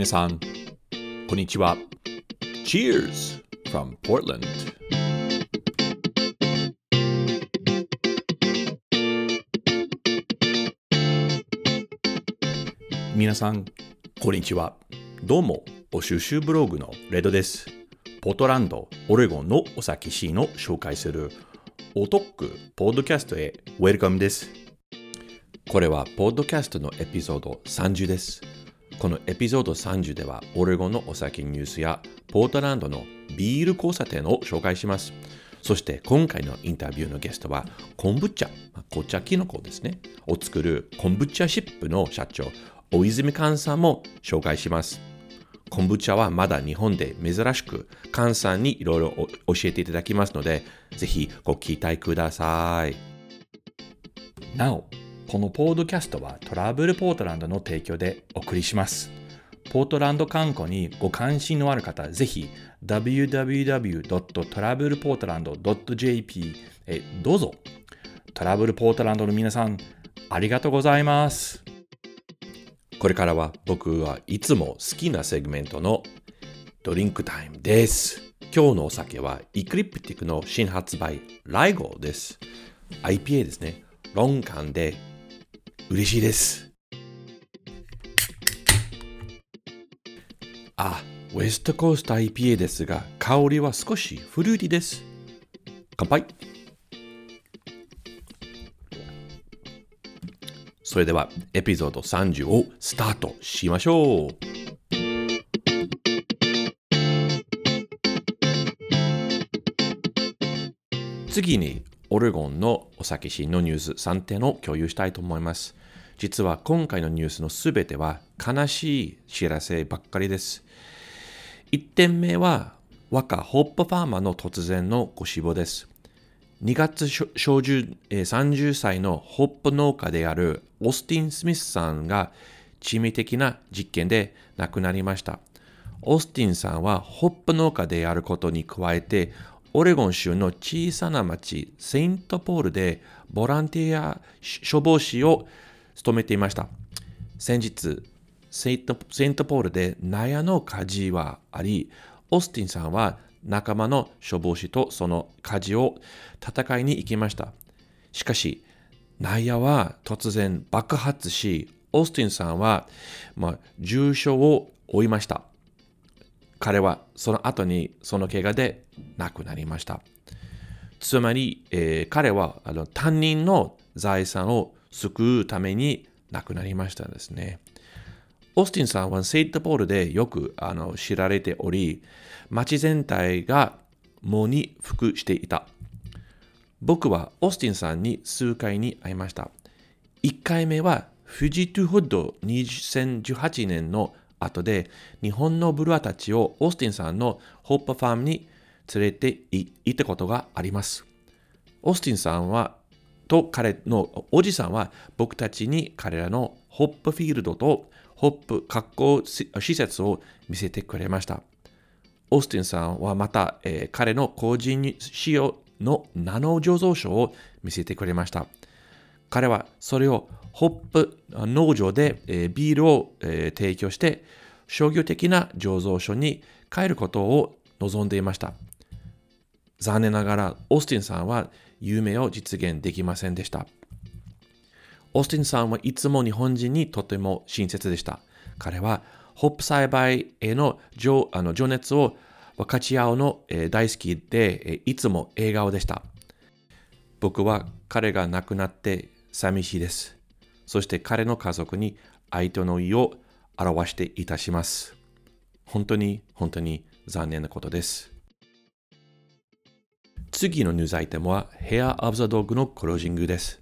皆さん、こんにちは。Cheers from Portland! 皆さん、こんにちは。どうも、お収集ブログのレドです。ポートランド、オレゴンのお酒シーンを紹介するおトックポッドキャストへウェルカムです。これはポッドキャストのエピソード30です。このエピソード30では、オレゴンのお酒ニュースやポートランドのビール交差点を紹介します。そして今回のインタビューのゲストは、コンブチャ、紅茶キノコですね、を作るコンブチャシップの社長、大泉寛さんも紹介します。コンブチャはまだ日本で珍しく、寛さんにいろいろ教えていただきますので、ぜひご期待ください。なお、このポードキャストはトラブルポートランドの提供でお送りします。ポートランド観光にご関心のある方、ぜひ www.travelportland.jp へどうぞ。トラブルポートランドの皆さん、ありがとうございます。これからは僕はいつも好きなセグメントのドリンクタイムです。今日のお酒はイクリプティックの新発売ライゴです。IPA ですね。ロンカンで嬉しいです。あ、ウエストコースト IPA ですが、香りは少しフルーティーです。乾杯それではエピソード30をスタートしましょう次にオレゴンのお酒シーンのニュース3点を共有したいと思います。実は今回のニュースのすべては悲しい知らせばっかりです。1点目は若ホップファーマーの突然のご死亡です。2月初旬、30歳のホップ農家であるオースティン・スミスさんが致命的な実験で亡くなりました。オースティンさんはホップ農家であることに加えてオレゴン州の小さな町、セイントポールでボランティア消防士を務めていました。先日、セイントポールで納屋の火事はあり、オースティンさんは仲間の消防士とその火事を戦いに行きました。しかし、納屋は突然爆発し、オースティンさんは、まあ、重傷を負いました。彼はその後にその怪我で亡くなりました。つまり、えー、彼はあの他人の財産を救うために亡くなりましたですね。オースティンさんはセイトポールでよくあの知られており、街全体が喪に服していた。僕はオースティンさんに数回に会いました。1回目は富士トゥホッド2018年の後で日本のブルワたちをオースティンさんのホップファームに連れて行ったことがあります。オースティンさんはと彼のおじさんは僕たちに彼らのホップフィールドとホップ学校施設を見せてくれました。オースティンさんはまた、えー、彼の個人仕様のナノ醸造所を見せてくれました。彼はそれをホップ農場で、えー、ビールを、えー、提供して商業的な醸造所に帰ることを望んでいました。残念ながらオースティンさんは夢を実現できませんでした。オースティンさんはいつも日本人にとても親切でした。彼はホップ栽培への情あの情熱を分かち合うの、え、大好きで、え、いつも笑顔でした。僕は彼が亡くなって寂しいです。そして彼の家族に愛との意を表していたします。本当に本当に残念なことです。次のニュースアイテムは Hair of the Dog のクロージングです。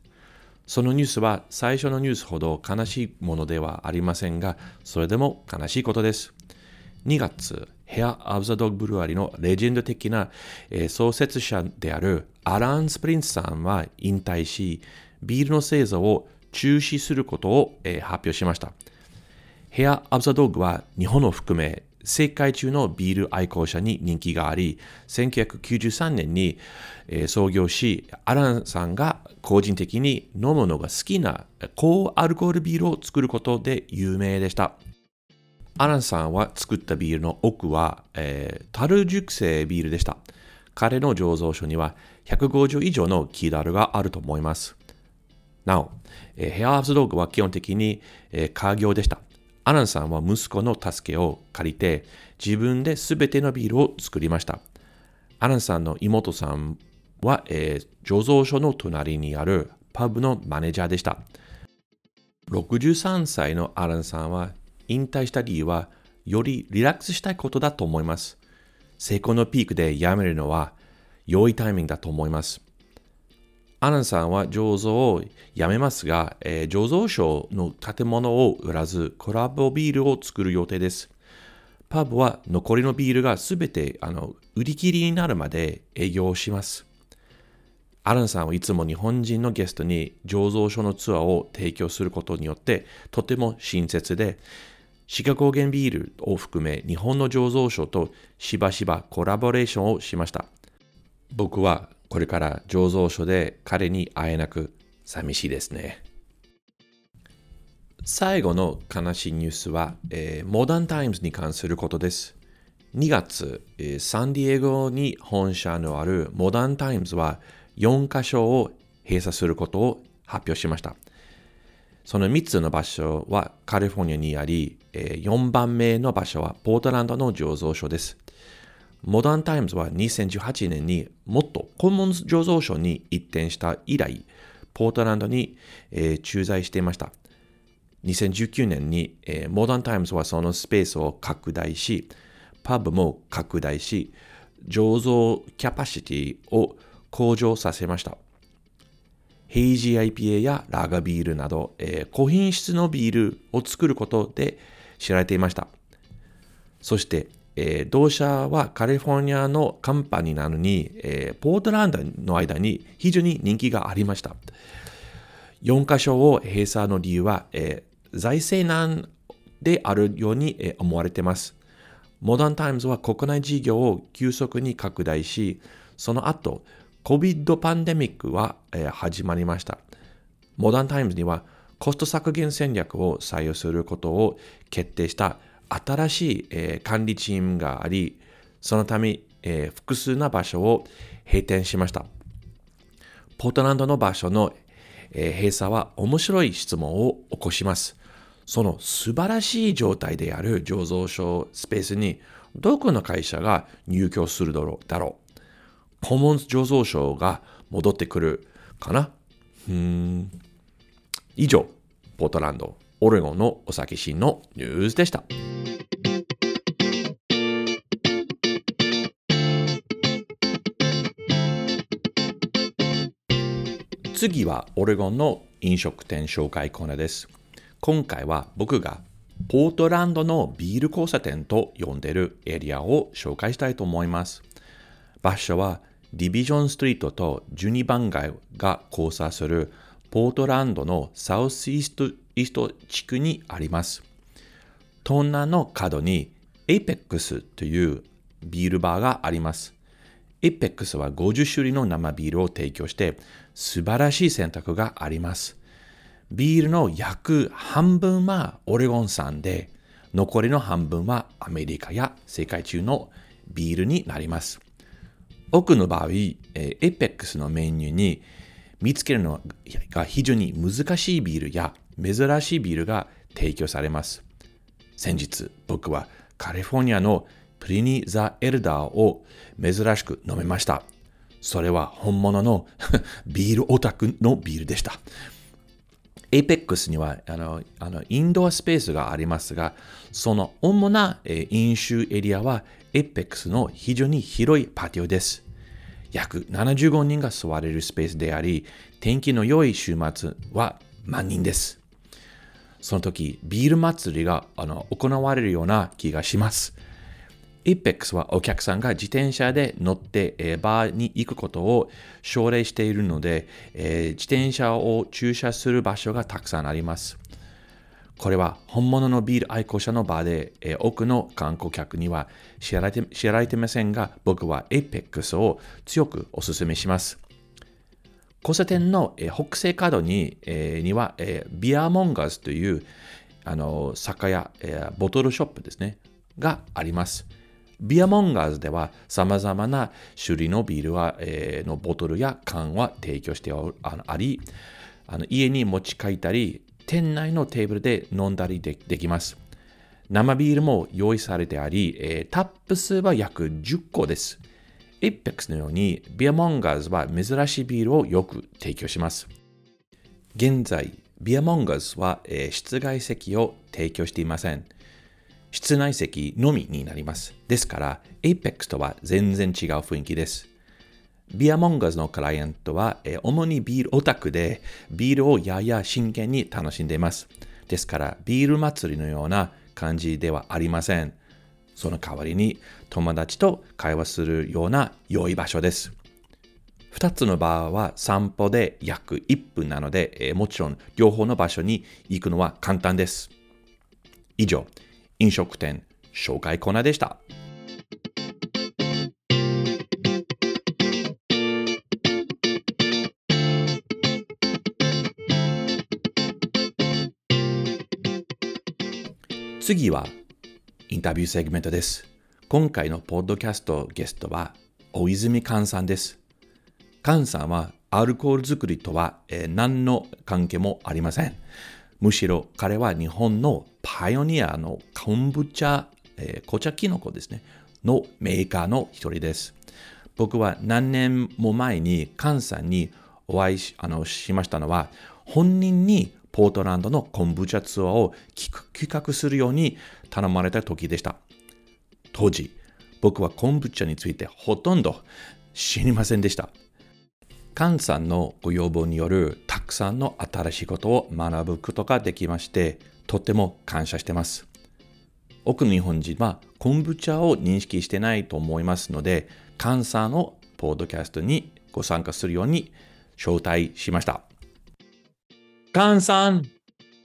そのニュースは最初のニュースほど悲しいものではありませんが、それでも悲しいことです。2月、Hair of the Dog ブルワリのレジェンド的な、創設者であるアラン・スプリンスさんは引退し、ビールの製造を中止することを、発表しました。ヘア・アブ・ザ・ドッグは日本を含め世界中のビール愛好者に人気があり、1993年に、え、創業し、アランさんが個人的に飲むのが好きな高アルコールビールを作ることで有名でした。アランさんは作ったビールの多くは、えー、樽熟成ビールでした。彼の醸造所には150以上のキーダルがあると思います。なお、えー、ヘアハウスドッグは基本的に、えー、家業でした。アランさんは息子の助けを借りて自分で全てのビールを作りました。アランさんの妹さんは、えー、醸造所の隣にあるパブのマネージャーでした。63歳のアランさんは引退した理由は、よりリラックスしたいことだと思います。成功のピークで辞めるのは良いタイミングだと思います。アランさんは醸造をやめますが、えー、醸造所の建物を売らず、コラボビールを作る予定です。パブは残りのビールがすべてあの売り切りになるまで営業します。アランさんはいつも日本人のゲストに醸造所のツアーを提供することによってとても親切でシカゴゲンビールを含め日本の醸造所としばしばコラボレーションをしました。僕はこれから醸造所で彼に会えなく寂しいですね。最後の悲しいニュースは、えー、 Modern Times に関することです。2月、えー、サンディエゴに本社のある Modern Times は4カ所を閉鎖することを発表しました。その3つの場所はカリフォルニアにあり、え4番目の場所はポートランドの醸造所です。 Modern Times は2018年にもっとコモンズ醸造所に移転した以来、ポートランドに、えー、駐在していました。2019年に、えー、 Modern Times はそのスペースを拡大し、パブも拡大し、醸造キャパシティを向上させました。ヘイジー IPA やラガビールなど、えー、高品質のビールを作ることで知られていました。そして、えー、同社はカリフォルニアのカンパニーなのに、えー、ポートランドの間に非常に人気がありました。4カ所を閉鎖の理由は、えー、財政難であるように、え、思われています。Modern Times は国内事業を急速に拡大し、その後、COVID パンデミックは、え、始まりました。 Modern Times にはコスト削減戦略を採用することを決定した新しい、えー、管理チームがあり、そのため、えー、複数の場所を閉店しました。ポートランドの場所の、えー、閉鎖は面白い質問を起こします。その素晴らしい状態である醸造所スペースにどこの会社が入居するだろうコモンズ醸造所が戻ってくるかな？うん。以上、ポートランド、オレゴンのお酒シーンのニュースでした。次はオレゴンの飲食店紹介コーナーです。今回は僕がポートランドのビール交差点と呼んでるエリアを紹介したいと思います。場所はディビジョンストリートと12番街が交差するポートランドのサウスイーストイースト地区にあります。トンナの角に Apex というビールバーがあります。Apex は50種類の生ビールを提供して素晴らしい選択があります。ビールの約半分はオレゴン産で残りの半分はアメリカや世界中のビールになります。多くの場合、 Apex のメニューに見つけるのが非常に難しいビールや珍しいビールが提供されます。先日、僕はカリフォルニアの Pliny the Elder を珍しく飲めました。それは本物の ビールオタクのビールでした。 Apex にはあのあのインドアスペースがありますが、その主な、え飲酒エリアは Apex の非常に広いパティオです。約75人が座れるスペースであり、天気の良い週末は満員です。その時、ビール祭りがあの行われるような気がします。 Apex はお客さんが自転車で乗って、えー、バーに行くことを奨励しているので、えー、自転車を駐車する場所がたくさんあります。これは本物のビール愛好者の場で、えー、多くの観光客には知られて知られてませんが、僕は Apex を強くお勧めします。交差点の、え、北西角に,、え、には、え、ビアモンガーズというあの酒屋、えボトルショップですね、があります。ビアモンガーズでは様々な種類のビールは、えのボトルや缶は提供しておあのあり、あの家に持ち帰ったり、店内のテーブルで飲んだりでできます。生ビールも用意されてあり、えータップ数は約10個です。Apex のように、 BeerMongers は珍しいビールをよく提供します。現在、 BeerMongers は、えー室外席を提供していません。室内席のみになります。ですから、 Apex とは全然違う雰囲気です。 BeerMongers のクライアントは、えー主にビールオタクで、ビールをやや真剣に楽しんでいます。ですから、ビール祭りのような感じではありません。その代わりに、友達と会話するような良い場所です。2つのバーは散歩で約1分なので、えーもちろん両方の場所に行くのは簡単です。以上、飲食店紹介コーナーでした。次はインタビューセグメントです。今回のポッドキャストゲストは大泉寛さんです。菅さんはアルコール作りとは、えー何の関係もありません。むしろ彼は日本のパイオニアの昆布茶、えー紅茶キノコですね、のメーカーの一人です。僕は何年も前に菅さんにお会いしあのしましたのは、本人にポートランドの昆布茶ツアーを企画するように頼まれた時でした。当時、僕は昆布茶についてほとんど知りませんでした。菅さんのご要望によるたくさんの新しいことを学ぶことができまして、とても感謝してます。多くの日本人は昆布茶を認識してないと思いますので、菅さんのポッドキャストにご参加するように招待しました。菅さん、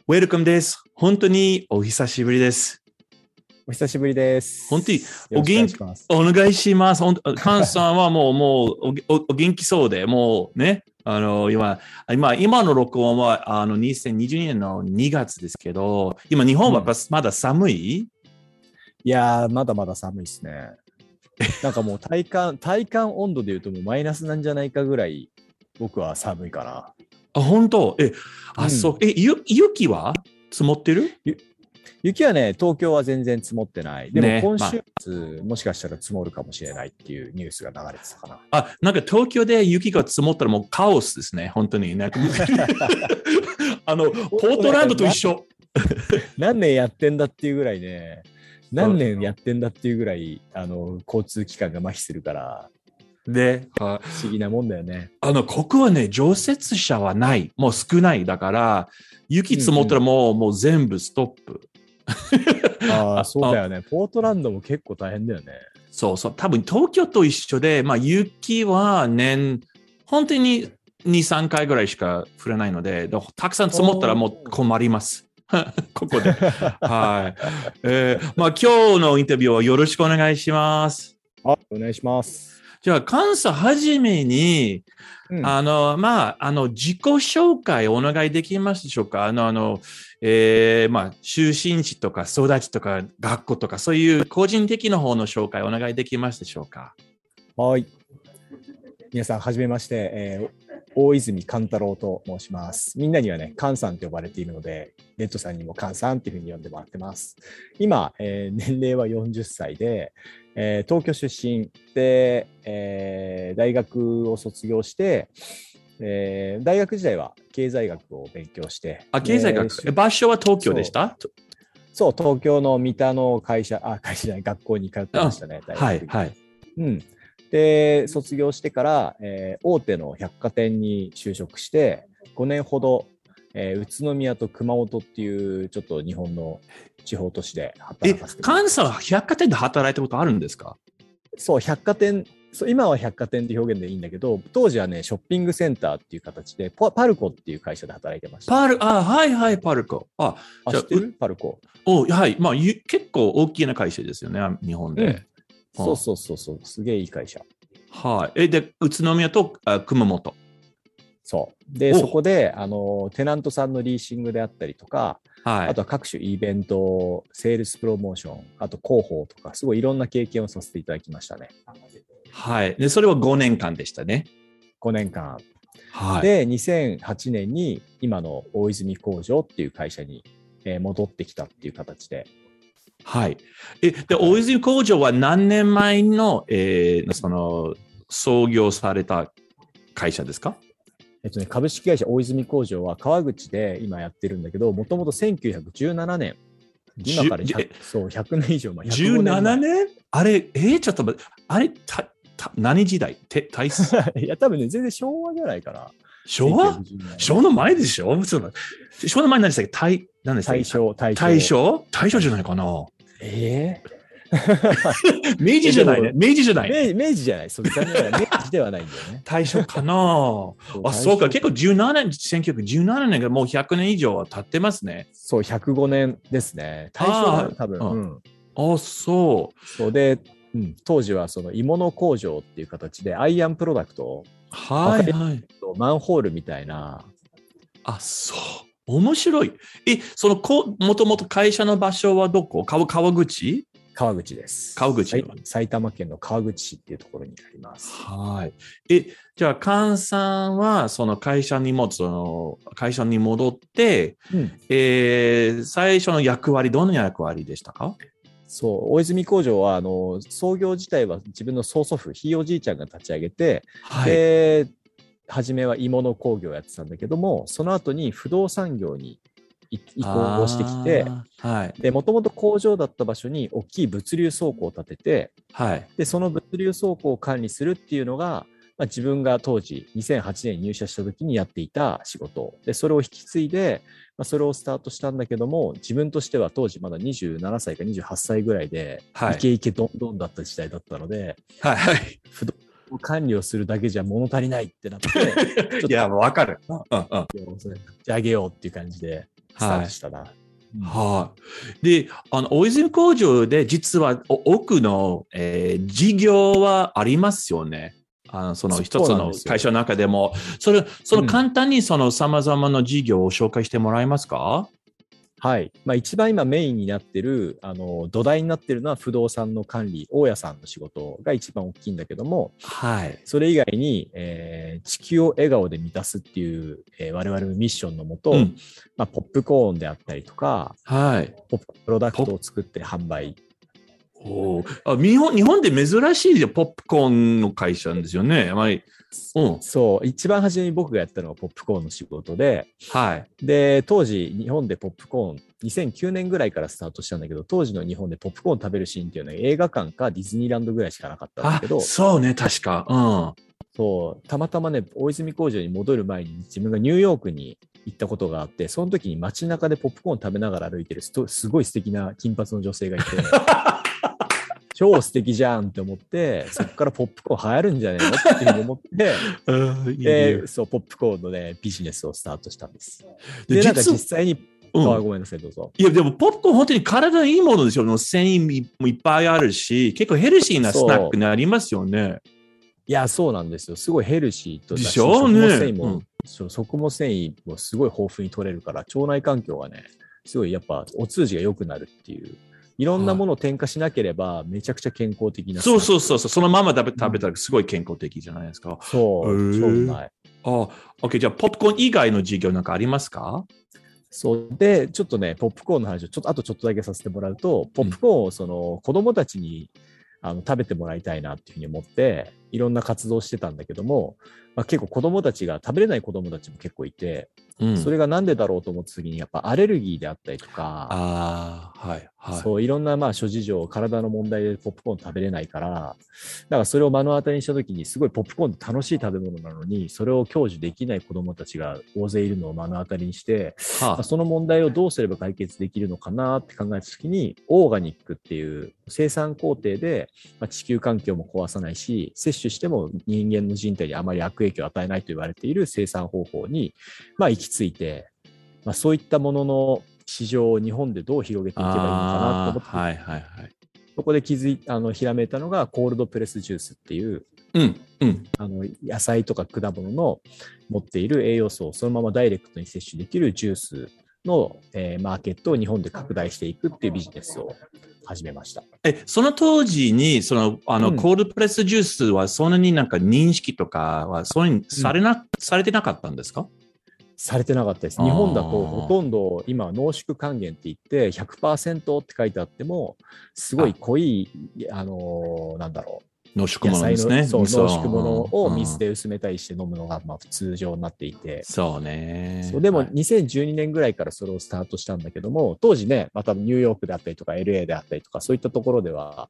ウェルカムです。本当にお久しぶりです。お久しぶりです。本当にお願いします。お願いします。ほん菅さんはもう、もうおお、お元気そうで、もうね、あの、今、今、今の録音は、あの、2022年の2月ですけど、今、日本はまだ寒い、いやー、まだまだ寒いですね。なんかもう体感、体感温度で言うともうマイナスなんじゃないかぐらい、僕は寒いかな。あ、本当？え、あ、うんそう。え、ゆ雪は？積もってる？雪はね、東京は全然積もってない。でねも今週末、もしかしたら積もるかもしれないっていうニュースが流れてたかな。あ、なんか東京で雪が積もったらもうカオスですね、本当に。なんかあの、ポートランドと一緒。何年やってんだっていうぐらいね、何年やってんだっていうぐらい、あの、交通機関が麻痺するから、で、は不思議なもんだよね。あの、ここはね、除雪車はない。もう少ない。だから、雪積もったらもう、もう全部ストップ。ああ、そうだよね。ポートランドも結構大変だよね。そうそう。多分東京と一緒で、まあ雪は年、本当に2、3回ぐらいしか降らないので、だたくさん積もったらもう困ります。ここで。はい。えーまあ今日のインタビューはよろしくお願いします。あ、お願いします。じゃあ、監査はじめに、うん。あの、まあ、あの、自己紹介お願いできますでしょうか？あの、あの、えーまあ、出身地とか育ちとか学校とか、そういう個人的な方の紹介お願いできますでしょうか？はい。皆さん、はじめまして、えー大泉勘太郎と申します。みんなにはね、菅さんと呼ばれているので、レッドさんにも菅さんっていうふうに呼んでもらってます。今、えー年齢は40歳で、えー東京出身で、えー大学を卒業して、えー大学時代は経済学を勉強して、あ、経済学？でえ場所は東京でした？そう、東京の三田の会社、あ、会社じゃない、学校に通ってましたね。大学はい、はい。うん。で、卒業してから、えー大手の百貨店に就職して、5年ほど、えー宇都宮と熊本っていう、ちょっと日本の地方都市でえ働かせて、もらいま関西は百貨店で働いたことあるんですか？すそう、百貨店、そう今は百貨店って表現でいいんだけど、当時はね、ショッピングセンターっていう形で、パパルコっていう会社で働いてました。パル、あ、はい、はい、パルコ。あ、あ、じゃあ知ってる？パルコ。おはい。まあ、ゆ結構大きな会社ですよね、日本で。うんそうそうそうそう、すげえいい会社。はい。え、で、宇都宮とあ熊本。そう。で、おそこで、あの、テナントさんのリーシングであったりとか、はい。あとは各種イベント、セールスプロモーション、あと広報とか、すごいいろんな経験をさせていただきましたね。はい。で、それは5年間でしたね。5年間。はい。で、2008年に今の大泉工場っていう会社にえー戻ってきたっていう形で、はい。え、で、大泉工場は何年前の、えーその、創業された会社ですか？えっとね、株式会社大泉工場は川口で今やってるんだけど、もともと1917年、今からじゅ100そう100年以上前、105 17前年？あれ、えーちょっと待って、あれ、たた何時代？て大 いや、多分ね、全然昭和じゃないかな。昭和？1917年。昭和の前でしょ？昭和の前何でしたっけ？大何でしたっけ？大正？大正じゃないかなえ 明治じゃないね。明治じゃなーい。明明治じゃない。そう残念ながら明治ではないんだよね。大正かなあ、そうか。結構17年、1917年がもう100年以上は経ってますね。そう、105年ですね。大正多分。うんうん。あ、そう。そうで、うん、当時はその鋳物工場っていう形でアイアンプロダクトはいはい。マンホールみたいなあ、そう。面白い。え、そのこ、もともと会社の場所はどこ？川川口？川口です。川口埼埼玉県の川口市っていうところにあります。はい。え、じゃあ、菅さんは、その会社にも、その、会社に戻って、うん、えー最初の役割、どんな役割でしたか？そう大泉工場はあの創業自体は自分の曽祖父ひいおじいちゃんが立ち上げて、はい。で初めは鋳物工業をやってたんだけどもその後に不動産業にい移行をしてきてもともと工場だった場所に大きい物流倉庫を建ててはい。でその物流倉庫を管理するっていうのが、まあ、自分が当時2008年に入社した時にやっていた仕事でそれを引き継いで、まあ、それをスタートしたんだけども自分としては当時まだ27歳か28歳ぐらいで、はいイケイケどんどんだった時代だったのではい。はい。管理をするだけじゃ物足りないってなって いや、わかる。うんうん。それ立ち上げようっていう感じでスタートしたな。うんはい。で、あの、大泉工場で実はお多くの、えー事業はありますよね。あのその一つの会社の中でも、それ、そうんの簡単にその様々な事業を紹介してもらえますか、はい。まあ、一番今メインになってる、あの、土台になってるのは不動産の管理、大家さんの仕事が一番大きいんだけども、はい。それ以外に、えー地球を笑顔で満たすっていう、えー我々のミッションのもと、うんまあ、ポップコーンであったりとか、はい。ポッププロダクトを作って販売。おーあ日本日本で珍しいじゃんポップコーンの会社なんですよね。あまり。うん。そう、一番初めに僕がやったのがポップコーンの仕事で、はい。で、当時日本でポップコーン、2009年ぐらいからスタートしたんだけど、当時の日本でポップコーン食べるシーンっていうのは映画館かディズニーランドぐらいしかなかったんだあけど、そうね、確か。そう、たまたまね、大泉工場に戻る前に自分がニューヨークに行ったことがあって、その時に街中でポップコーン食べながら歩いてるすごい素敵な金髪の女性がいて、超素敵じゃんって思って、そこからポップコーン流行るんじゃねえのっていう思って、で、そう、ポップコーンのね、ビジネスをスタートしたんです。でで、なんか実実際に、うんあごめんなさい、どうぞ。いや、でもポップコーン本当に体にいいものですよ。もう繊維もいっぱいあるし、結構ヘルシーなスナックになりますよね。いや、そうなんですよ。すごいヘルシーとだでしょね食物繊維も、うん食物繊維もすごい豊富に取れるから、腸内環境がね、すごいやっぱお通じが良くなるっていう。いろんなものを添加しなければ、めちゃくちゃ健康的な。そうそうそうそう、そのまま食べ食べたらすごい健康的じゃないですか。そう。へー超うまい。あ、OK。じゃあ、ポップコーン以外の授業なんかありますか？そう。で、ちょっとね、ポップコーンの話をちょっと、あとちょっとだけさせてもらうと、ポップコーンをその子供たちにあの食べてもらいたいなっていうふうに思って、いろんな活動をしてたんだけども、まあ、結構子供たちが食べれない子供たちも結構いて、うん。それがなんでだろうと思った時に、やっぱアレルギーであったりとか、ああ、はい、はい。そういろんなまあ諸事情、体の問題でポップコーン食べれないから、だからそれを目の当たりにしたときに、すごいポップコーンって楽しい食べ物なのに、それを享受できない子どもたちが大勢いるのを目の当たりにして、まはあその問題をどうすれば解決できるのかなって考えたときに、オーガニックっていう生産工程で、まあ、地球環境も壊さないし、摂取しても人間の人体にあまり悪影響を与えないと言われている生産方法に、まあ、行き着いて、まあ、そういったものの市場を日本でどう広げていけばいいのかなと思って、はい、はい、はい。そこで気づいあのひらめいたのがコールドプレスジュースっていううん、うん。あの野菜とか果物の持っている栄養素をそのままダイレクトに摂取できるジュースの、えーマーケットを日本で拡大していくっていうビジネスを始めました。え、その当時に、その、あの、うん。コールドプレスジュースはそんなになんか認識とかは、そういうにされな、されてなかったんですか？されてなかったです。日本だとほとんど今濃縮還元って言って100%って書いてあってもすごい濃いあのーなんだろ濃う縮物ですね。そう濃縮物をうん水で薄めたりして飲むのがまあ普通常になっていて。そうね。そうでもはい2012年ぐらいからそれをスタートしたんだけども当時ねまたニューヨークであったりとか LA であったりとかそういったところでは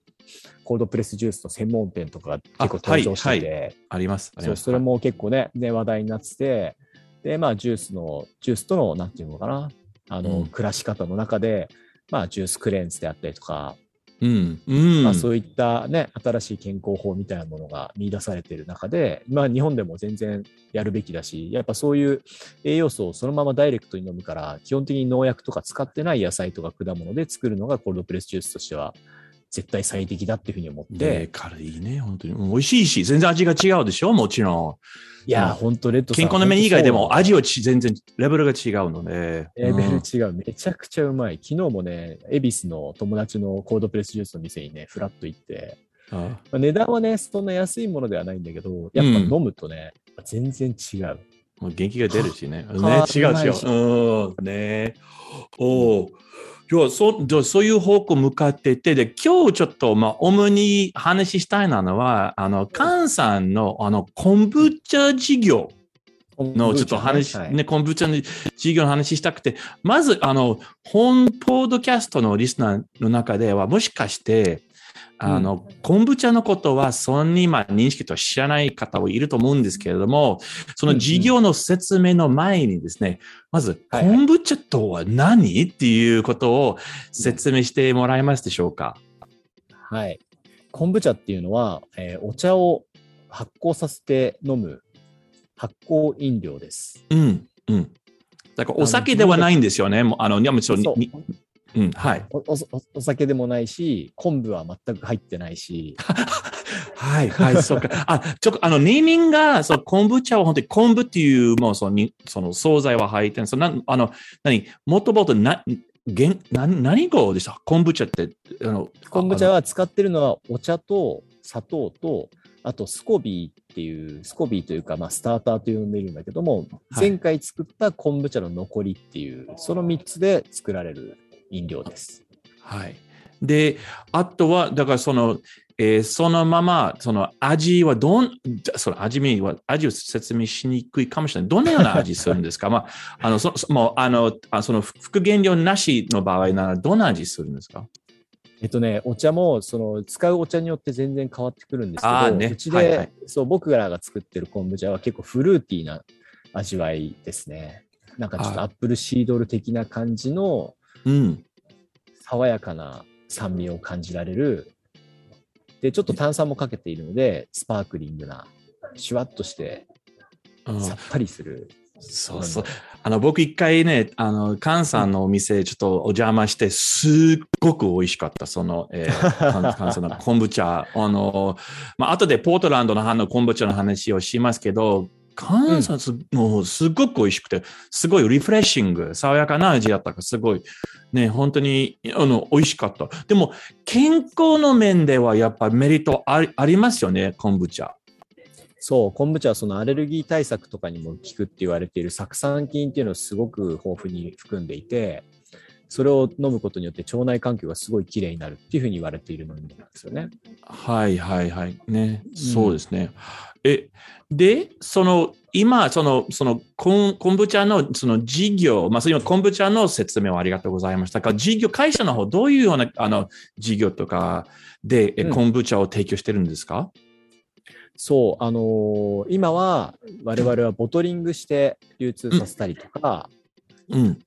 コールドプレスジュースの専門店とかが結構登場していて、あります。あります。それも結構ねね話題になっててでまあジュースのジュースとのなんていうのかなあの、うん暮らし方の中でまあジュースクレンズであったりとか、うん。うん。まあ、そういったね新しい健康法みたいなものが見出されている中でまあ日本でも全然やるべきだしやっぱそういう栄養素をそのままダイレクトに飲むから基本的に農薬とか使ってない野菜とか果物で作るのがコールドプレスジュースとしては絶対最適だっていうふうに思って、で、軽いね、本当に。うん美味しいし、全然味が違うでしょ、もちろいや、うん本当レッド健康の面以外でも味はち全然レベルが違うので。レベルうん違う、めちゃくちゃうまい。昨日もね、恵比寿の友達のコールドプレスジュースの店にね、フラッと行って、あまあ値段はね、そんな安いものではないんだけど、やっぱ飲むとね、全然違う。もう元気が出るしね。ねは、違う違う。うん。ね。おお。今日はそそういう方向向かってて、で、今日ちょっと、まあ、主に話したいなのは、あの、カンさんの、あの、コンブチャ事業のちょっと話、はい。ね、コンブチャの事業の話したくて、まず、あの、本ポッドキャストのリスナーの中では、もしかして、あの、コンブチャのことは、そんなにまあ認識と知らない方もいると思うんですけれども、その事業の説明の前にですね、まず、コはいはいンブチャとは何？っていうことを説明してもらえますでしょうか？はい。昆布茶っていうのは、えーお茶を発酵させて飲む発酵飲料です。うん、うん。だから、お酒ではないんですよね。もうあの、いや、もちろんうん、はい。おおおお酒でもないし、昆布は全く入ってないし、はい、はい、そうか。あ、ちょっと、あの、ネーミングが、そう、昆布茶は本当に昆布っていう、もう、その、にその、惣菜は入ってる。その、なんあの、何、もともと、な、げん、な、何語でした？昆布茶って、あの、昆布茶は、は使ってるのはお茶と砂糖と、あとスコビーっていう、スコビーというか、まあ、スターターと呼んでいるんだけども、はい前回作った昆布茶の残りっていう、その3つで作られる飲料です。はい。で、あとは、だから、その、えーそのまま、その味はどん、じゃその味見は、味を説明しにくいかもしれない。どんなような味するんですか？まあ、あの、そそもう、あの、あその副原料なしの場合なら、どんな味するんですか？えっとね、お茶もその使うお茶によって全然変わってくるんですけど、ねうちで、はいはいそう僕らが作ってる昆布茶は結構フルーティーな味わいですね。なんかちょっとはアップルシードル的な感じのうん。爽やかな酸味を感じられる。で、ちょっと炭酸もかけているので、スパークリングな、シュワッとして、うんさっぱりする。そうそう。あの、僕一回ね、あの、カンさんのお店ちょっとお邪魔して、すっごく美味しかった。その、えー、カンカンさんの昆布茶。あの、まあ、後でポートランドのあの昆布茶の話をしますけど、カンさんす、もうすっごく美味しくて、すごいリフレッシング、爽やかな味だったから、すごい、ね、本当に、あの、美味しかった。でも、健康の面ではやっぱメリットありありますよね、昆布茶。そう、昆布茶はそのアレルギー対策とかにも効くって言われている酢酸菌っていうのをすごく豊富に含んでいて、それを飲むことによって腸内環境がすごいきれいになるっていうふうに言われている飲み物なんですよね。はいはいはい。ね、そうですね。え、で、その、今、その、その、昆昆布茶の、その事業、まあ、今、昆布茶の説明をありがとうございました。が、事業、会社の方、どういうような、あの、事業とかで、えうん。昆布茶を提供してるんですか、そう、あのー今は我々はボトリングして流通させたりとか、うん。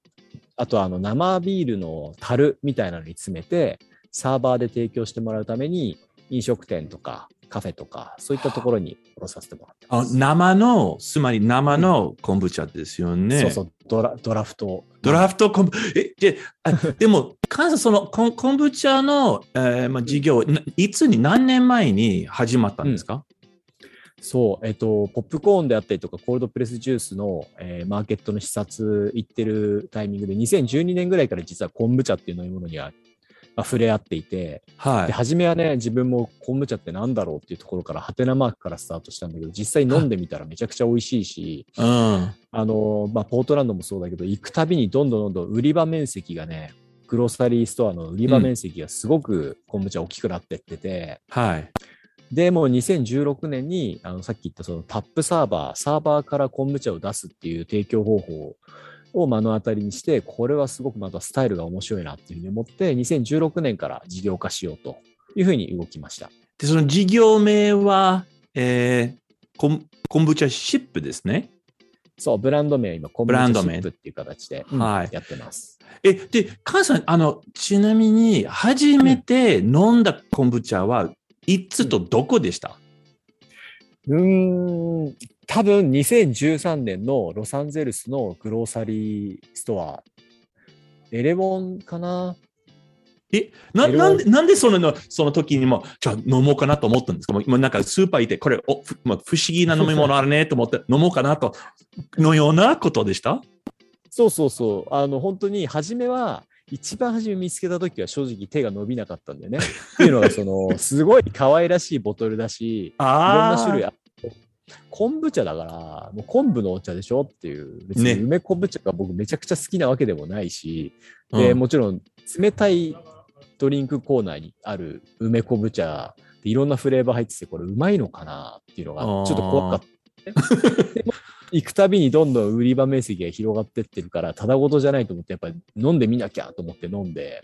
あとはあの生ビールの樽みたいなのに詰めて、サーバーで提供してもらうために、飲食店とかカフェとか、そういったところに卸させてもらってあます。生の、つまり生の昆布茶ですよね。そうそうドラ、ドラフト。ドラフト昆布、え、で、あ でも、関西その昆昆布茶の、えーまあ、事業、ないつに、何年前に始まったんですか、そう、えっと、ポップコーンであったりとか、コールドプレスジュースの、えーマーケットの視察行ってるタイミングで、2012年ぐらいから実は昆布茶っていう飲み物には、まあ、触れ合っていて、はで初めはね、自分も昆布茶ってなんだろうっていうところから、ハテナマークからスタートしたんだけど、実際飲んでみたらめちゃくちゃ美味しいし、うん。あの、まあ、ポートランドもそうだけど、行くたびにどんどんどんどん売り場面積がね、グロッサリーストアの売り場面積がすごく昆布茶大きくなってってて、はい。で、もう2016年に、あの、さっき言ったそのタップサーバー、サーバーから昆布茶を出すっていう提供方法を目の当たりにして、これはすごくまたスタイルが面白いなっていうふうに思って、2016年から事業化しようというふうに動きました。で、その事業名は、えー、コン昆布茶シップですね。そう、ブランド名は今、昆布ブランド名茶シップっていう形で、うんはいやってます。え、で、母さん、あの、ちなみに、初めて飲んだ昆布茶はいつとどこでした、うーん、多分2013年のロサンゼルスのグローサリーストア、エレボンかな？なエロなんで、なんでそのの、その時にも、じゃあ飲もうかなと思ったんですか？もう今なんかスーパー行って、これ、おふまあ、不思議な飲み物あるねと思って、飲もうかなと、のようなことでした？そうそうそう。あの、本当に、初めは、一番初め見つけた時は正直手が伸びなかったんだよね。っていうのが、その、すごい可愛らしいボトルだし、いろんな種類あ昆布茶だから、もう昆布のお茶でしょっていう、別にね。梅昆布茶が僕めちゃくちゃ好きなわけでもないし、で、うん。もちろん冷たいドリンクコーナーにある梅昆布茶でいろんなフレーバー入ってて、これうまいのかなっていうのがちょっと怖かった。行くたびにどんどん売り場面積が広がってってるから、ただごとじゃないと思って、やっぱり飲んでみなきゃと思って飲んで、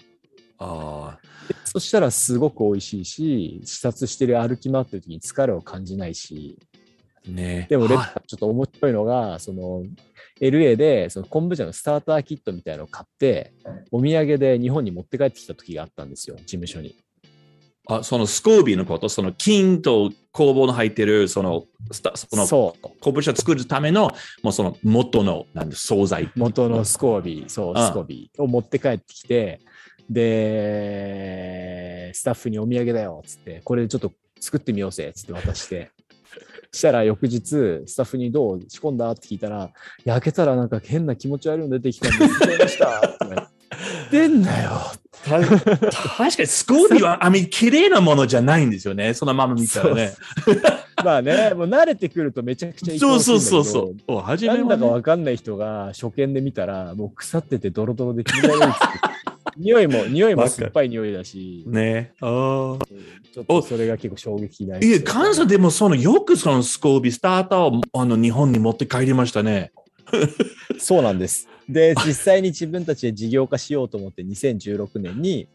あでそしたらすごく美味しいし、視察してる歩き回ってる時に疲れを感じないし、ーね。でもレッちょっと面白いのが、その LA でその昆布茶のスターターキットみたいなのを買って、お土産で日本に持って帰ってきた時があったんですよ、事務所に。あそのスコービーのこと、その金と工房の入ってる、その、スタそのそう。昆布茶作るための、もうその元の、なんで、惣菜。元のスコービー、そう、スコービーを持って帰ってきて、で、スタッフにお土産だよ、つって、これちょっと作ってみようぜ、つって渡して。したら翌日、スタッフにどう仕込んだ？って聞いたら、焼けたらなんか変な気持ち悪いの出てきたんで、作りましたってんなよた確かにスコービーはあまり綺麗なものじゃないんですよね。そのまま見たらね。まあね、もう慣れてくるとめちゃくちゃいいそうそうそうそう。お初めなんだかわかんない人が初見で見たら、もう腐っててドロドロで気持ち悪いっつって。匂いも、匂いも酸っぱい匂いだし、ね。あーちょっとそれが結構衝撃ないえ、関西でもその、よくそのスコービー、スターターをあの日本に持って帰りましたね。そうなんです。で、実際に自分たちで事業化しようと思って2016年に、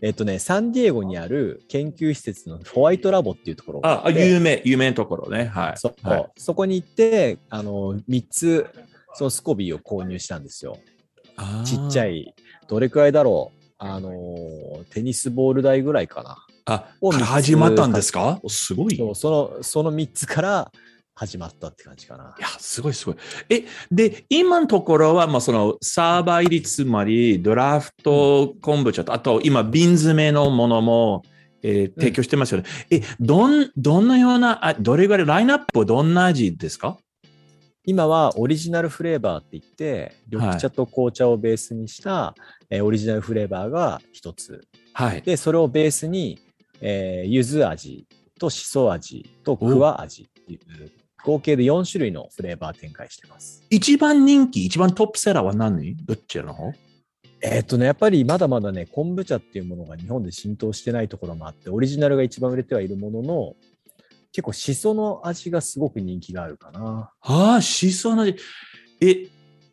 えっとね、サンディエゴにある研究施設のホワイトラボっていうところがあ、あ有名、有名なところね。はい。そうはい、そこに行って、あの、3つ、そのスコビーを購入したんですよ。ちっちゃい。い、どれくらいだろうあの、テニスボール台ぐらいかな。あ、をから始まったんですか？おすごい。その、その3つから始まったって感じかな。いや、すごいすごい。え、で、今のところは、まあ、その、サーバー入り、つまり、ドラフト昆布茶と、あと、今、瓶詰めのものも、えー提供してますよね。え、どん、どんなような、あ、どれぐらい、ラインナップはどんな味ですか？今はオリジナルフレーバーって言って、緑茶と紅茶をベースにした、えーオリジナルフレーバーが一つ。はい。で、それをベースに、えー、柚子味としそ味と桑味っていう、合計で4種類のフレーバー展開してます。一番人気、一番トップセラーは何？どっちの方？えーっとね、やっぱりまだまだね、昆布茶っていうものが日本で浸透してないところもあって、オリジナルが一番売れてはいるものの、結構しその味がすごく人気があるかな。ああ、しその味。え、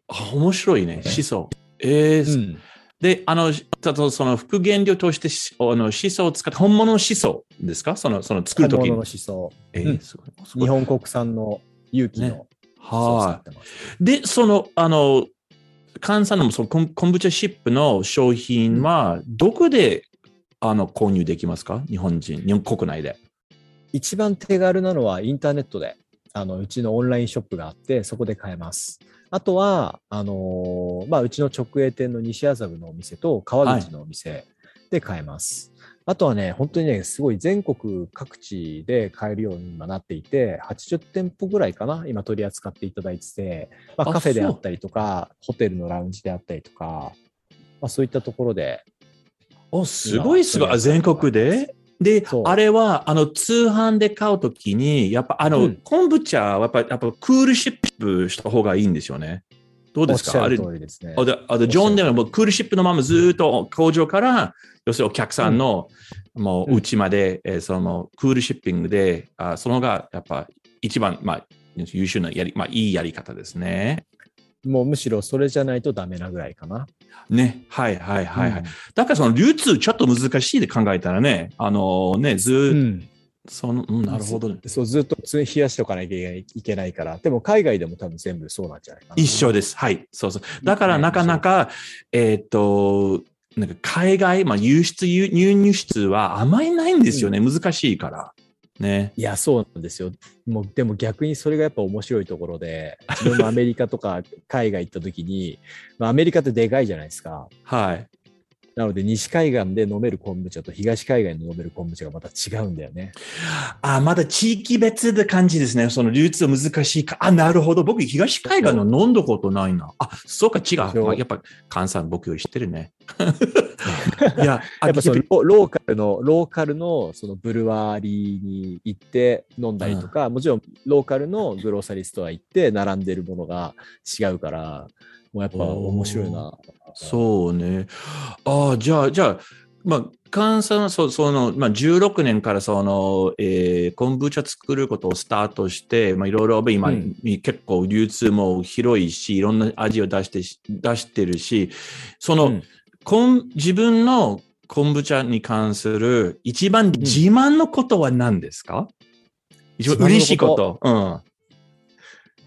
あ面白いね、しそ。えーうんで、あの、ちょっとその副原料としてし、あの、しそを使って、本物のしそですか？その、その作るときに本物の。しそ。うんえーすごいすごい日本国産の有機のねは。い。で、その、あの、関西のその昆昆布茶シップの商品は、どこで、あの、購入できますか？日本人、日本国内で。一番手軽なのはインターネットで、あの、うちのオンラインショップがあって、そこで買えます。あとは、あのーまあ、うちの直営店の西麻布のお店と川口のお店で買えます。あとはね、本当にね、すごい全国各地で買えるように今なっていて、80店舗ぐらいかな、今取り扱っていただいてて、まあ、あカフェであったりとか、ホテルのラウンジであったりとか、まあ、そういったところで、お、すごいすごい。あ全国で？であれは、あの、通販で買うときに、やっぱ、あの、うん昆布茶はやっぱ、やっぱ、クールシップした方がいいんですよね。どうですか？あれですね。あであでジョンでももうクールシップのままずっと工場から、要するにお客さんの、もう、うんうちまで、えーその、クールシッピングで、あそのが、やっぱ、一番、まあ、優秀なやり、まあ、いいやり方ですね。もうむしろそれじゃないとダメなぐらいかな。ね。はいはいはいはい。うんだからその流通ちょっと難しいで考えたらね、あのね、ずーっと、うんその、うん、なるほどね。そう、ずっと冷やしておかなきゃいけないから。でも海外でも多分全部そうなんじゃないかな。一緒です。はい。そうそう。だからなかなか、えーっと、なんか海外、まあ輸出、輸入輸出はあまりないんですよね。難しいから。ね。いや、そうなんですよ。もう、でも逆にそれがやっぱ面白いところで、自分もアメリカとか海外行った時に、まあ、アメリカってでかいじゃないですか。はい。なので、西海岸で飲める昆布茶と東海岸で飲める昆布茶がまた違うんだよね。あ、まだ地域別で感じですね。その流通難しいか。あ、なるほど。僕、東海岸の飲んだことないな。あ、そうか、違う。やっぱ、関西僕より知ってるね。いや、あやっぱそのロローカルの、ローカルのそのブルワリーに行って飲んだりとか、もちろんローカルのグローサリーストア行って並んでるものが違うから、もうやっぱ面白いな。そうね。ああ、じゃあ、じゃあ、まあ、関西はそその、まあ、16年からその、えー、昆布茶作ることをスタートして、まあ、いろいろ今、うん結構流通も広いし、いろんな味を出してし、出してるし、その、うん昆自分の昆布茶に関する一番自慢のことは何ですか、一番嬉しいこと。うん。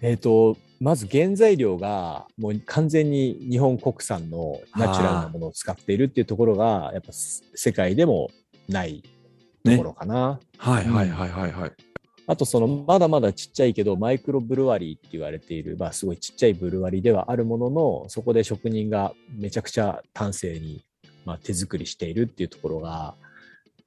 えっ、と、まず原材料がもう完全に日本国産のナチュラルなものを使っているっていうところが、やっぱす世界でもないところかな。はいはいはいはいはい。あとそのまだまだちっちゃいけどマイクロブルワリーって言われている、まあ、すごいちっちゃいブルワリーではあるもののそこで職人がめちゃくちゃ端正に、まあ、手作りしているっていうところが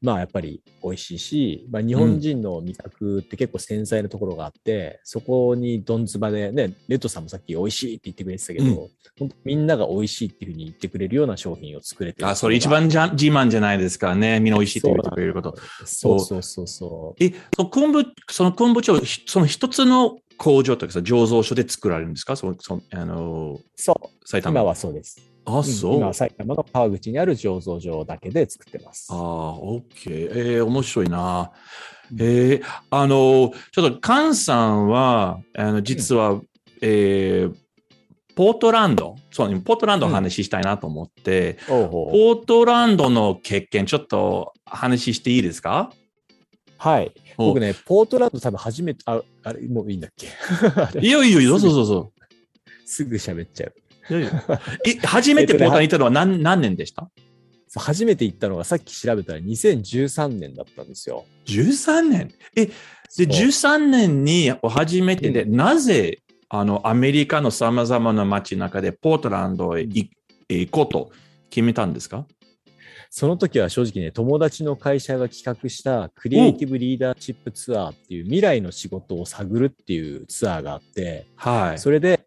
まあやっぱり美味しいし、まあ、日本人の味覚って結構繊細なところがあって、そこにどんずばでねレッドさんもさっき美味しいって言ってくれてたけど、うん。本当みんなが美味しいっていうふうに言ってくれるような商品を作れてるあ、それ一番じゃ自慢じゃないですかね。みんな美味しいと言ってくれること。そうそう。そうそうえ、その昆布、その昆布茶をひ、その一つの工場というかさ、醸造所で作られるんですか？その、その、あの、そう。埼玉。今はそうですあ、そう。今は埼玉の川口にある醸造所だけで作ってます。ああ、オッケー。えー、面白いな。えー、あの、ちょっと、菅さんは、あの、実は、えー、ポートランド、そう、ポートランドの話したいなと思って、おうほうポートランドの経験、ちょっと話していいですか？はい。お僕ね、ポートランド多分初めて、あ、あれ、もういいんだっけ？いいよいいよいいよ、そうそうそすぐ喋っちゃう。初めてポートランドに行ったのは何何年でした？初めて行ったのがさっき調べたら2013年だったんですよ。13年？え、で、そう。13年に初めてで、うなぜ、あの、アメリカの様々な街中でポートランドへ行行こうと決めたんですか？その時は正直ね、友達の会社が企画したクリエイティブリーダーシップツアーっていう未来の仕事を探るっていうツアーがあって、はい。それで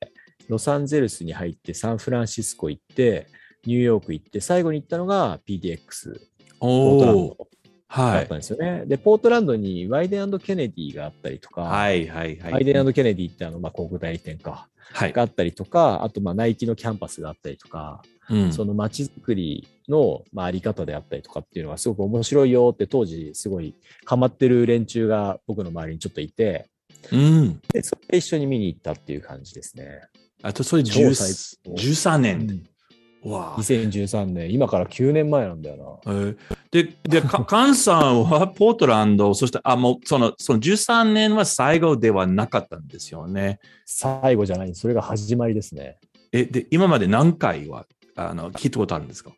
ロサンゼルスに入ってサンフランシスコ行って、ニューヨーク行って、最後に行ったのが PDX、ポートランドだはいった。んですよね。で、ポートランドにワイデンケネディがあったりとか、はいはいはい。ワイデンケネディってあの、まあ、広告代理店か、はい。があったりとか、あと、まあ、ナイキのキャンパスがあったりとか、うんその街づくりの、まあ、あり方であったりとかっていうのがすごく面白いよって当時すごいハマってる連中が僕の周りにちょっといて、うん。で、それで一緒に見に行ったっていう感じですね。あと、それ超最10高13う年。んわあ2013年、今から9年前なんだよえーで、で、か 菅さんはポートランド、そして、あ、もう、その、その13年は最後ではなかったんですよね。な。最後じゃない、それが始まりですね。え、で、今まで何回は、あの、聞いたことあるんですか？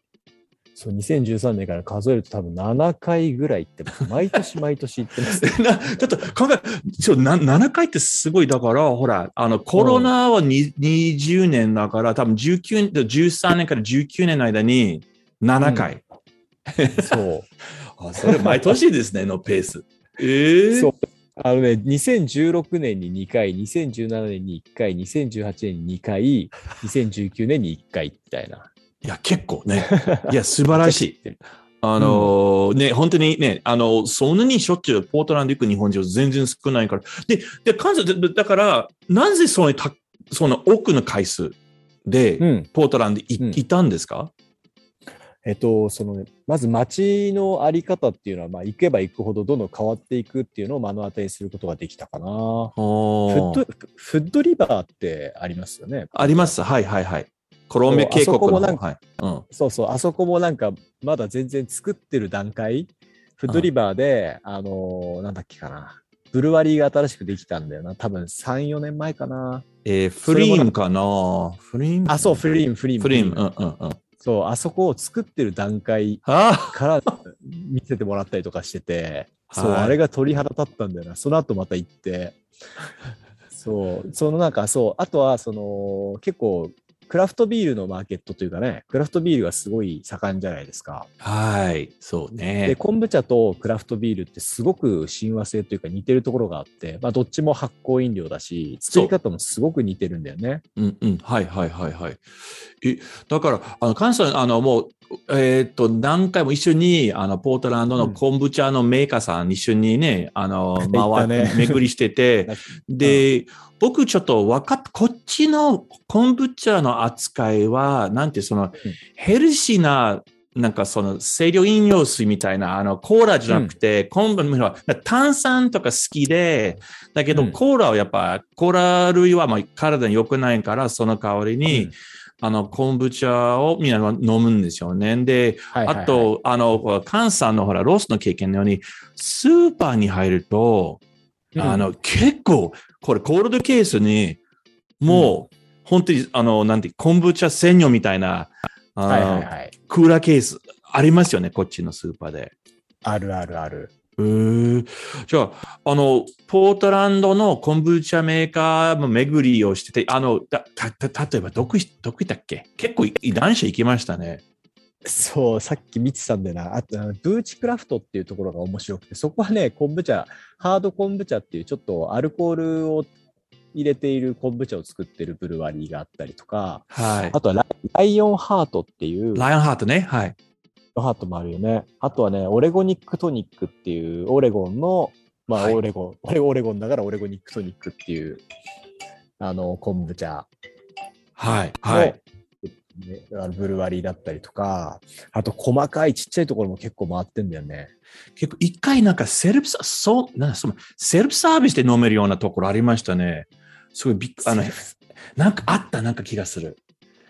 そう、2013年から数えると多分7回ぐらい行ってます。毎年毎年行ってます。なちょっと考え、ちょな7回ってすごい、だから、ほら、あの、コロナはに20年だから、多分19、13年から19年の間に7回。そう。あそれ毎年ですね、のペース。ええそう。あのね、2016年に2回、2017年に1回、2018年に2回、2019年に1回みたいな。いや、結構ね。いや、素晴らしい。あのーね、本当にね、あの、そんなにしょっちゅうポートランド行く日本人は全然少ないから。で、で、関西で、だから、なぜそのた、その多くの回数で、うん。ポートランドい,、うんいたんですか？えっと、そのね、まず街のあり方っていうのは、まあ、行けば行くほどどんどん変わっていくっていうのを目の当たりにすることができたかな。フッおド、フッドリバーってありますよね。あります。はいはいはい。コロンビア渓谷の。そうそう、あそこもなんか、まだ全然作ってる段階、フッドリバーで、あのーなんだっけかな。ブルワリーが新しくできたんだよな。多分3、4年前かな。えーフリームかな？フリームあ、そう、フリーム、フリーム。フリーム。うんうんうん。そう、あそこを作ってる段階あから見せてもらったりとかしてて、そう、はいあれが鳥肌立ったんだよな。その後また行って、そう、そのなんか、そう、あとは、その、結構、クラフトビールのマーケットというかね、クラフトビールがすごい盛んじゃないですか。あ。はい。そうで、ね。昆布茶とクラフトビールってすごく親和性というか似てるところがあって、まあ、どっちも発酵飲料だし、作り方もすごく似てるんだよね。うんうん。はいはいはいはい。え、だから、あの、関西、あの、もう、えーっと、何回も一緒に、あの、ポートランドの昆布茶のメーカーさん一緒にね、あの、回って、巡りしてて、で、僕ちょっと分かっこっちの昆布茶の扱いは、なんてその、ヘルシーな、なんかその清涼飲料水みたいな、あの、コーラじゃなくて、昆布の炭酸とか好きで、だけどうん。コーラはやっぱ、コーラ類はまあ体に良くないから、その代わりに、うんあの、昆布茶をみんな飲むんですよね。で、はいはいはいあと、あの、関さんのほら、ロスの経験のように、スーパーに入ると、うんあの、結構、これコールドケースに、もう、本当に、あの、なんて、昆布茶専用みたいな、あのはいはいはい。クーラーケースありますよね、こっちのスーパーで。あるあるある。へーじゃあ、あの、ポートランドの昆布茶メーカーも巡りをしてて、あの、だた、た、例えば、どこ、どこ行ったっけ？結構、何社行きましたね。そう、さっき見てたんだよな。あと、ブーチクラフトっていうところが面白くて、そこはね、昆布茶、ハード昆布茶っていうちょっとアルコールを入れている昆布茶を作ってるブルワリーがあったりとか、はい。あとはラライオンハートっていうライオンハートね。はい。ハートもあるよね。あとはね、オレゴニックトニックっていう、オレゴンの、まあ、はいオレゴン、俺オレゴンだからオレゴニックトニックっていう、あの、昆布茶はい。の、はい。ブルワリーだったりとか、あと細かいちっちゃいところも結構回ってんだよね。結構一回なんかセルフサそうなんそのセルフサービスで飲めるようなところありましたね。すごいびっあのなんかあったなんか気がする。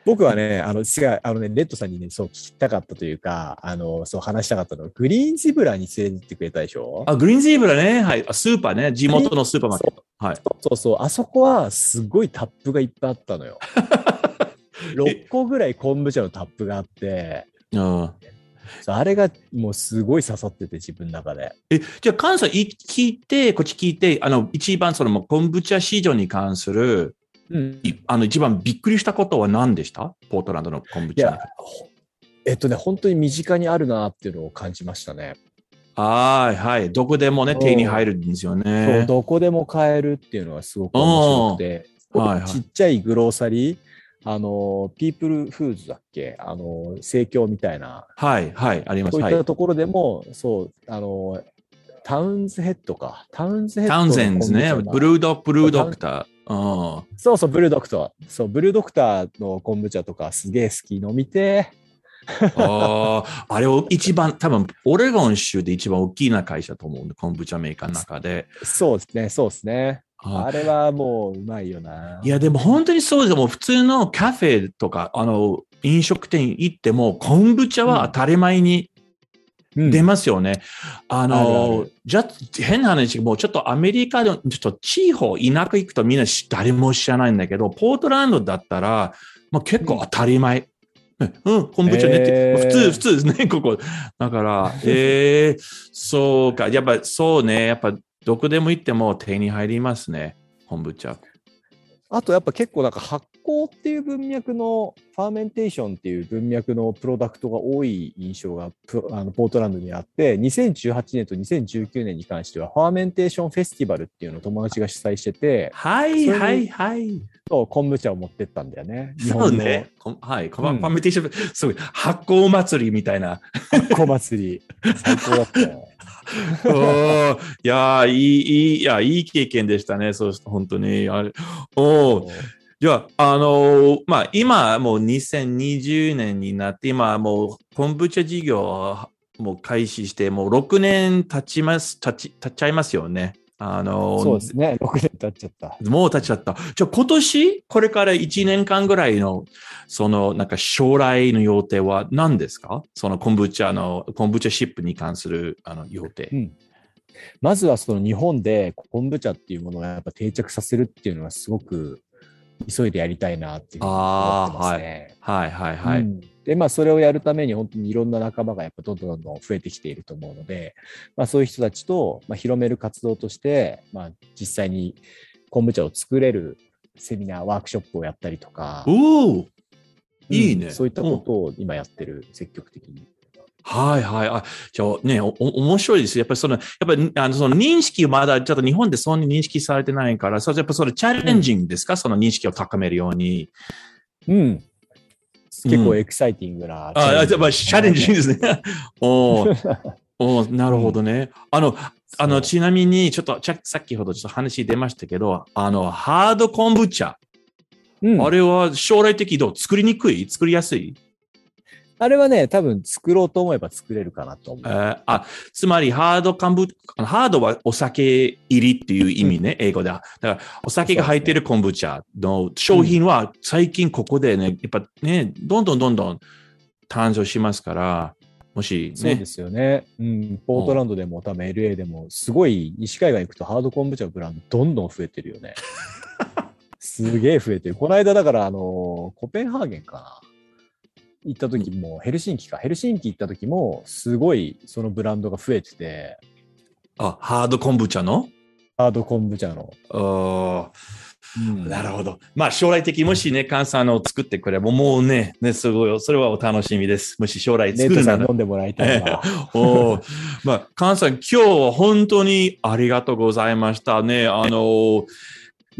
僕はね、あの、違う、あのね、レッドさんにね、そう聞きたかったというか、あの、そう話したかったのは、グリーンゼブラに連れてってくれたでしょ？あ、グリーンゼーブラね。はい。あスーパーね。地元のスーパーマーケット。はい。そうそう、あそこはすごいタップがいっぱいあったのよ。6個ぐらい昆布茶のタップがあって、うんあれがもうすごい刺さってて、自分の中で。え、じゃあ、関西い聞いて、こっち聞いて、あの、一番その昆布茶市場に関する、うんいあの、一番びっくりしたことは何でした？ポートランドの昆布茶えっとね、本当に身近にあるなっていうのを感じましたね。はい、はい。どこでもね、うん手に入るんですよね。どこでも買えるっていうのがすごく面白くて、うんはいはいちっちゃいグローサリー、あの、ピープルフーズだっけ？あの、生協みたいな、はい、はい、あります。そういはい。ったところでも、そう、あの、タウンズヘッドか。タウンズヘッドタウンゼンズね。ブルード、ブルードクター。うん。そうそう、ブルードクター。そう、ブルードクターの昆布茶とかすげえ好き。飲みてああ、あれを一番、多分、オレゴン州で一番大きな会社と思うんで、昆布茶メーカーの中で。ー。そうですね、そうですね。ああれはもううまいよな。いや、でも本当にそうです。もう普通のカフェとか、あの、飲食店行っても、昆布茶は当たり前にうん出ますよね。ああるあのる、じゃ、変な話、もうちょっとアメリカで、ちょっと地方、田舎行くとみんな知誰も知らないんだけど、ポートランドだったら、まあ、結構当たり前。うん、昆布茶ねって、へー普通、普通ですね、ここ。だから、ええそうか。やっぱそうね、やっぱどこでも行っても手に入りますね、昆布茶。あとやっぱ結構なんか発酵っていう文脈の fermentation っていう文脈のプロダクトが多い印象がプあのポートランドにあって2018年と2019年に関しては fermentation festival っていうのを友達が主催しててはいはいはい。そう昆布茶を持ってったんだよね。日そうね。こはい。コうんンペティション、すごい。発酵祭りみたいな。発酵祭り最高だったよ。おーいやー、いい、いい、いや、いい経験でしたね。そうす本当に。あれおーじゃあ、あのーまあ、今、もう2020年になって、今、もう、コンブチャ事業をもう開始して、もう6年経ちます、経ち、経っちゃいますよね。あのーそうですね。6年経っちゃった。もう経っちゃった。じゃあ今年、これから1年間ぐらいの、そのなんか将来の予定は何ですか？そのコンブチャの、コンブチャシップに関するあの予定。うんまずはその日本で昆布茶っていうものをやっぱ定着させるっていうのはすごく急いでやりたいなっていうふうに思ってますね。はいはいはい。うんで、まあ、それをやるために本当にいろんな仲間がやっぱどんどんどんどん増えてきていると思うので、まあ、そういう人たちと、まあ、広める活動として、まあ、実際に昆布茶を作れるセミナー、ワークショップをやったりとか、おおうんいいねそういったことを今やってる、積極的に。はいはい。あ、じゃあね、お、お面白いです。やっぱりその、やっぱりあのその認識まだちょっと日本でそんなに認識されてないから、そうやっぱそれチャレンジングですか、その認識を高めるように。うん。結構エキサイティングなああ、じゃあまあチャレンジンググ。ですね。おーおーなるほどね。あの、あの、ちなみに、ちょっと、ちゃさっきほどちょっと話出ましたけど、あの、ハード昆布茶。うんあれは将来的どう？作りにくい？作りやすい、あれはね、多分作ろうと思えば作れるかなと思う。えーあ、つまり、ハード昆布、ハードはお酒入りっていう意味ね、英語では。だから、お酒が入ってる昆布茶の商品は最近ここでね、やっぱね、どんどんどんどん誕生しますから、もしねそうで、すよね。うん。ポートランドでも多分 LA でも、すごい西海岸行くとハード昆布茶ブランドどんどん増えてるよね。すげえ増えてる。この間だから、あの、コペンハーゲンかな。行った時も、ヘルシンキか。ヘルシンキ行った時も、すごいそのブランドが増えてて、あ、ハード昆布茶の？ハード昆布茶の。あーうんなるほど。まあ将来的にもしね、カンさんの作ってくれば、もうね、ね、すごい、それはお楽しみです。もし将来作るなら。さん飲んでもらいたいな。おーまあ、カンさん、今日は本当にありがとうございましたね。あの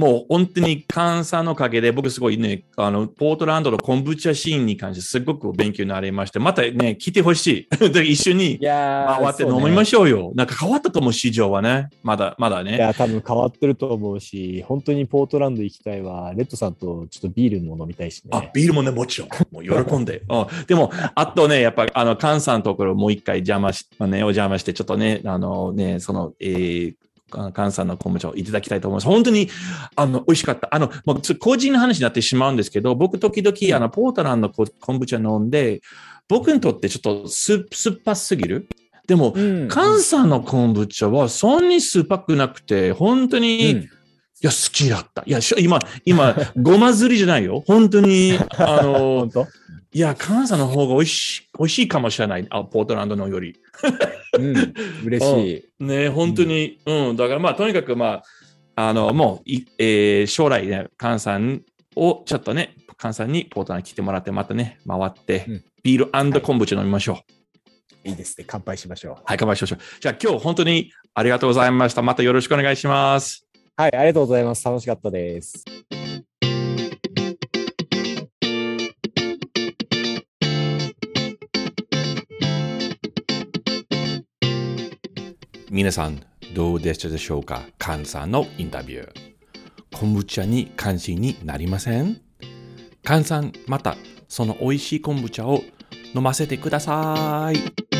もう本当にカンさんのおかげで、僕すごいね、あの、ポートランドの昆布茶シーンに関してすごく勉強になりまして、またね、来てほしい。で一緒に回って飲みましょうよ。なんか変わったと思う、市場はね。まだ、まだね。いや、多分変わってると思うし、本当にポートランド行きたいわ。レッドさんとちょっとビールも飲みたいしね。あ、ビールもね、もちろん。もう喜んで。うん、でも、あとね、やっぱ、あの、カンさんのところもう一回邪魔し、まあね、お邪魔して、ちょっとね、あのね、その、えー、あカンさんの昆布茶をいただきたいと思います。本当に、あの、美味しかった。あの、もう、個人の話になってしまうんですけど、僕、時々、あの、ポートランドのこ昆布茶飲んで、僕にとってちょっと酸酸っぱすぎる。でも、うん、さんの昆布茶は、そんなに酸っぱくなくて、本当に、うんいや、好きだった。いや、今、今、ごますりじゃないよ。本当に、あのいや、関西の方が美味しい、美味しいかもしれない。あ、ポートランドのより。うん、嬉しい。ね、本当に。うん、だからまあ、とにかくまあ、あの、もう、いえー将来ね、関西をちょっとね、関西にポートランドに来てもらって、またね、回って、うんビール昆布茶飲みましょう。いいですね。乾杯しましょう。はい、乾杯しましょう。じゃあ今日本当にありがとうございました。またよろしくお願いします。はい、ありがとうございます。楽しかったです。皆さん、どうでしたでしょうか？カンさんのインタビュー。昆布茶に関心になりません？カンさん、またその美味しい昆布茶を飲ませてください。